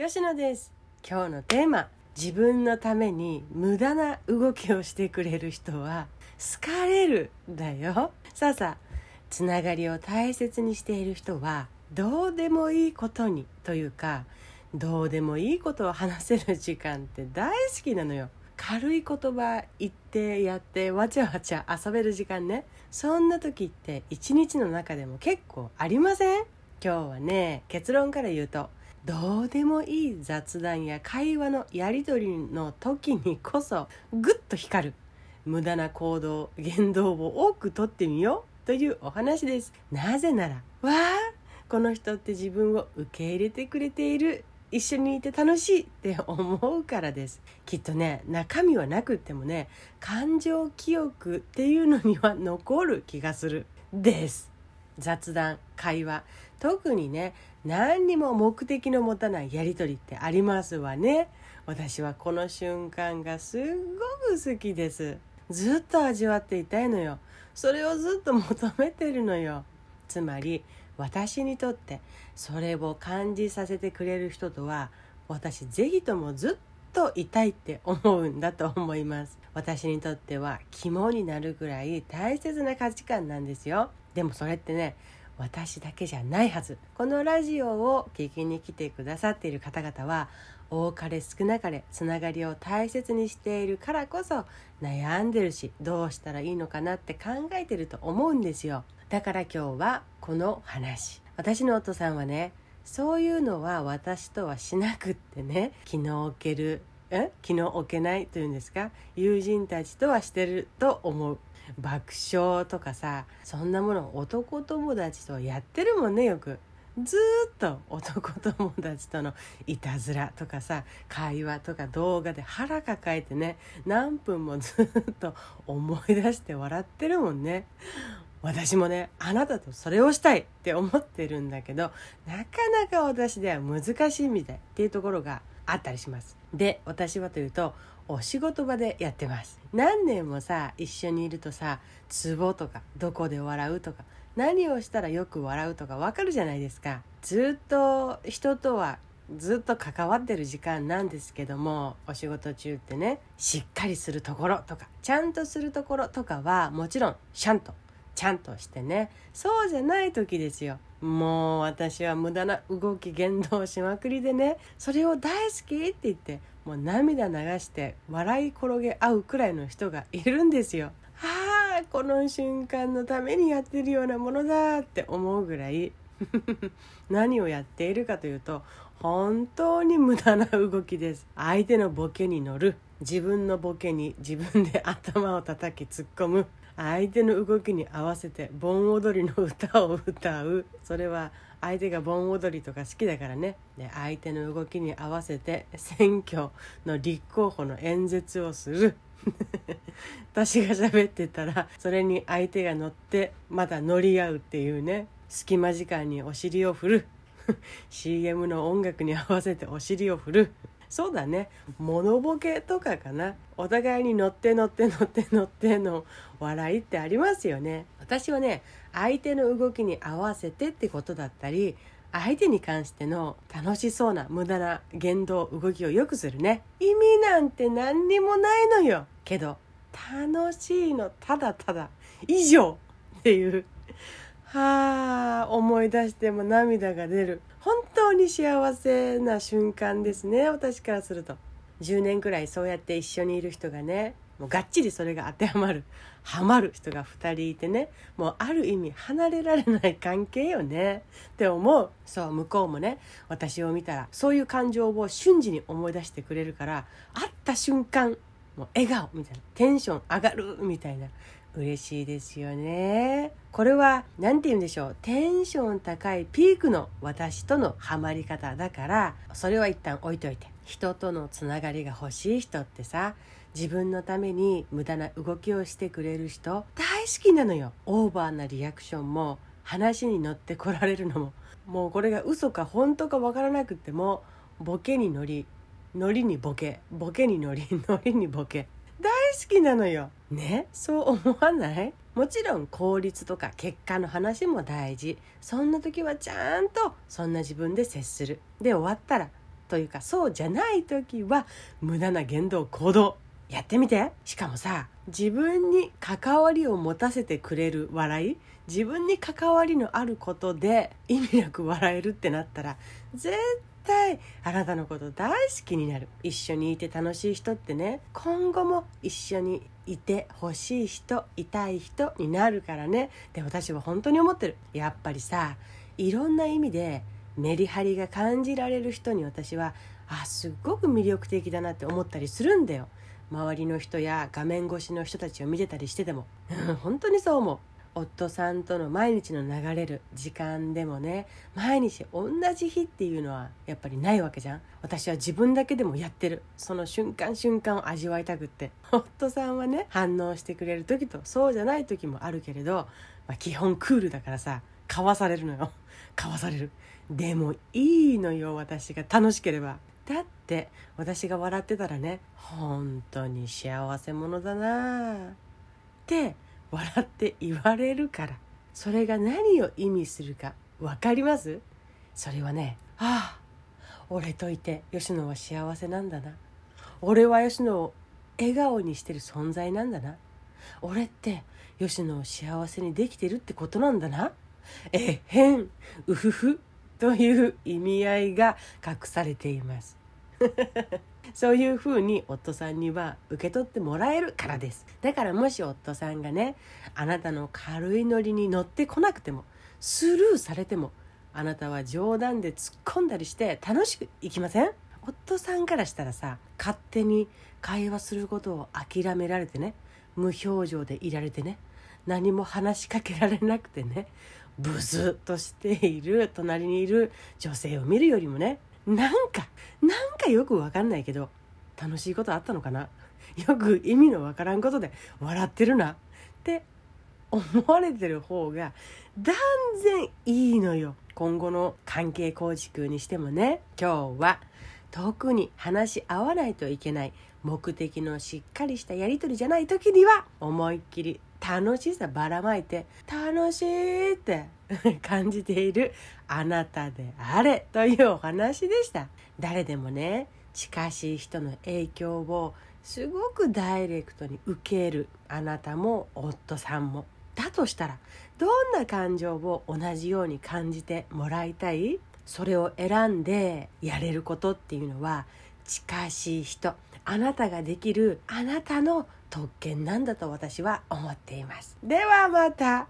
吉野です。今日のテーマ自分のために無駄な動きをしてくれる人は好かれるだよ。さあさあつながりを大切にしている人はどうでもいいことにというかどうでもいいことを話せる時間って大好きなのよ。軽い言葉言ってやってわちゃわちゃ遊べる時間ね。そんな時って一日の中でも結構ありません？今日はね結論から言うとどうでもいい雑談や会話のやり取りの時にこそぐっと光る無駄な行動言動を多くとってみようというお話ですなぜならわあこの人って自分を受け入れてくれている一緒にいて楽しいって思うからです。きっとね中身はなくってもね感情記憶っていうのには残る気がする。です。雑談会話。特にね何にも目的の持たないやり取りってありますわね。私はこの瞬間がすっごく好きです。ずっと味わっていたいのよ。それをずっと求めてるのよ。つまり私にとってそれを感じさせてくれる人とは私ぜひともずっといたいって思うんだと思います。私にとっては肝になるぐらい大切な価値観なんですよ。でもそれってね私だけじゃないはず。このラジオを聞きに来てくださっている方々は多かれ少なかれつながりを大切にしているからこそ悩んでるしどうしたらいいのかなって考えてると思うんですよ。だから今日はこの話。私のお父さんはねそういうのは私とはしなくってね気の置けるえ？気の置けないというんですか？友人たちとはしてると思う。爆笑とかさそんなもの男友達とやってるもんねよく。ずっと男友達とのいたずらとかさ会話とか動画で腹抱えてね何分もずっと思い出して笑ってるもんね。私もねあなたとそれをしたいって思ってるんだけどなかなか私では難しいみたいっていうところがあったりします。で私はというとお仕事場でやってます。何年もさ一緒にいるとさツボとかどこで笑うとか何をしたらよく笑うとかわかるじゃないですか。ずっと人とはずっと関わってる時間なんですけどもお仕事中ってねしっかりするところとかちゃんとするところとかはもちろんちゃんとちゃんとしてね。そうじゃない時ですよ。もう私は無駄な動き言動しまくりでねそれを大好きって言ってもう涙流して笑い転げ合うくらいの人がいるんですよ。ああこの瞬間のためにやってるようなものだって思うぐらい。何をやっているかというと本当に無駄な動きです。相手のボケに乗る。自分のボケに自分で頭を叩き突っ込む。相手の動きに合わせて盆踊りの歌を歌う。それは相手が盆踊りとか好きだからね。で相手の動きに合わせて選挙の立候補の演説をする。私が喋ってたらそれに相手が乗ってまた乗り合うっていうね隙間時間にお尻を振る。CM の音楽に合わせてお尻を振る。そうだね。モノボケとかかな。お互いに乗って乗って乗って乗っての笑いってありますよね。私はね相手の動きに合わせてってことだったり相手に関しての楽しそうな無駄な言動動きをよくするね。意味なんて何にもないのよ。けど楽しいのただただ。以上っていう。はあ思い出しても涙が出る。本当に幸せな瞬間ですね。私からすると。10年くらいそうやって一緒にいる人がねもうがっちりそれが当てはまる。ハマる人が2人いてね。もうある意味離れられない関係よね。って思う。そう向こうもね。私を見たらそういう感情を瞬時に思い出してくれるから会った瞬間もう笑顔みたいな。テンション上がるみたいな。嬉しいですよね。これは何て言うんでしょう。テンション高いピークの私とのハマり方だからそれは一旦置いといて。人とのつながりが欲しい人ってさ自分のために無駄な動きをしてくれる人大好きなのよ。オーバーなリアクションも話に乗ってこられるのも。もうこれが嘘か本当かわからなくってもボケに乗り乗りにボケ。ボケに乗り乗りにボケ。好きなのよ。ね？そう思わない？もちろん効率とか結果の話も大事。そんな時はちゃんとそんな自分で接する。で終わったら。というかそうじゃない時は無駄な言動行動。やってみて。しかもさ自分に関わりを持たせてくれる笑い自分に関わりのあることで意味なく笑えるってなったら絶対あなたのこと大好きになる。一緒にいて楽しい人ってね今後も一緒にいてほしい人いたい人になるからね。で私は本当に思ってる。やっぱりさいろんな意味でメリハリが感じられる人に私はあすっごく魅力的だなって思ったりするんだよ。周りの人や画面越しの人たちを見てたりしてても 本当にそう思う。夫さんとの毎日の流れる時間でもね毎日同じ日っていうのはやっぱりないわけじゃん。私は自分だけでもやってる。その瞬間瞬間を味わいたくって。夫さんはね反応してくれる時とそうじゃない時もあるけれど、まあ、基本クールだからさかわされるのよ。かわされる。でもいいのよ私が。楽しければ。だって私が笑ってたらね本当に幸せ者だな。って笑って言われるから。それが何を意味するか分かります？それはねああ俺といて吉野は幸せなんだな。俺は吉野を笑顔にしてる存在なんだな。俺って吉野を幸せにできてるってことなんだな。えへんうふふという意味合いが隠されています。そういうふうに夫さんには受け取ってもらえるからです。だからもし夫さんがねあなたの軽いノリに乗ってこなくてもスルーされてもあなたは冗談で突っ込んだりして楽しくいきません？夫さんからしたらさ勝手に会話することを諦められてね無表情でいられてね何も話しかけられなくてねブズッとしている隣にいる女性を見るよりもねなんかなんかよくわかんないけど楽しいことあったのかな？よく意味のわからんことで笑ってるな。って思われてる方が断然いいのよ。今後の関係構築にしてもね。今日は特に話し合わないといけない目的のしっかりしたやり取りじゃない時には思いっきり楽しさばらまいて楽しいって 感じているあなたであれというお話でした。誰でもね近しい人の影響をすごくダイレクトに受けるあなたも夫さんも。だとしたらどんな感情を同じように感じてもらいたい？それを選んでやれることっていうのは近しい人あなたができるあなたの特権なんだと私は思っています。ではまた。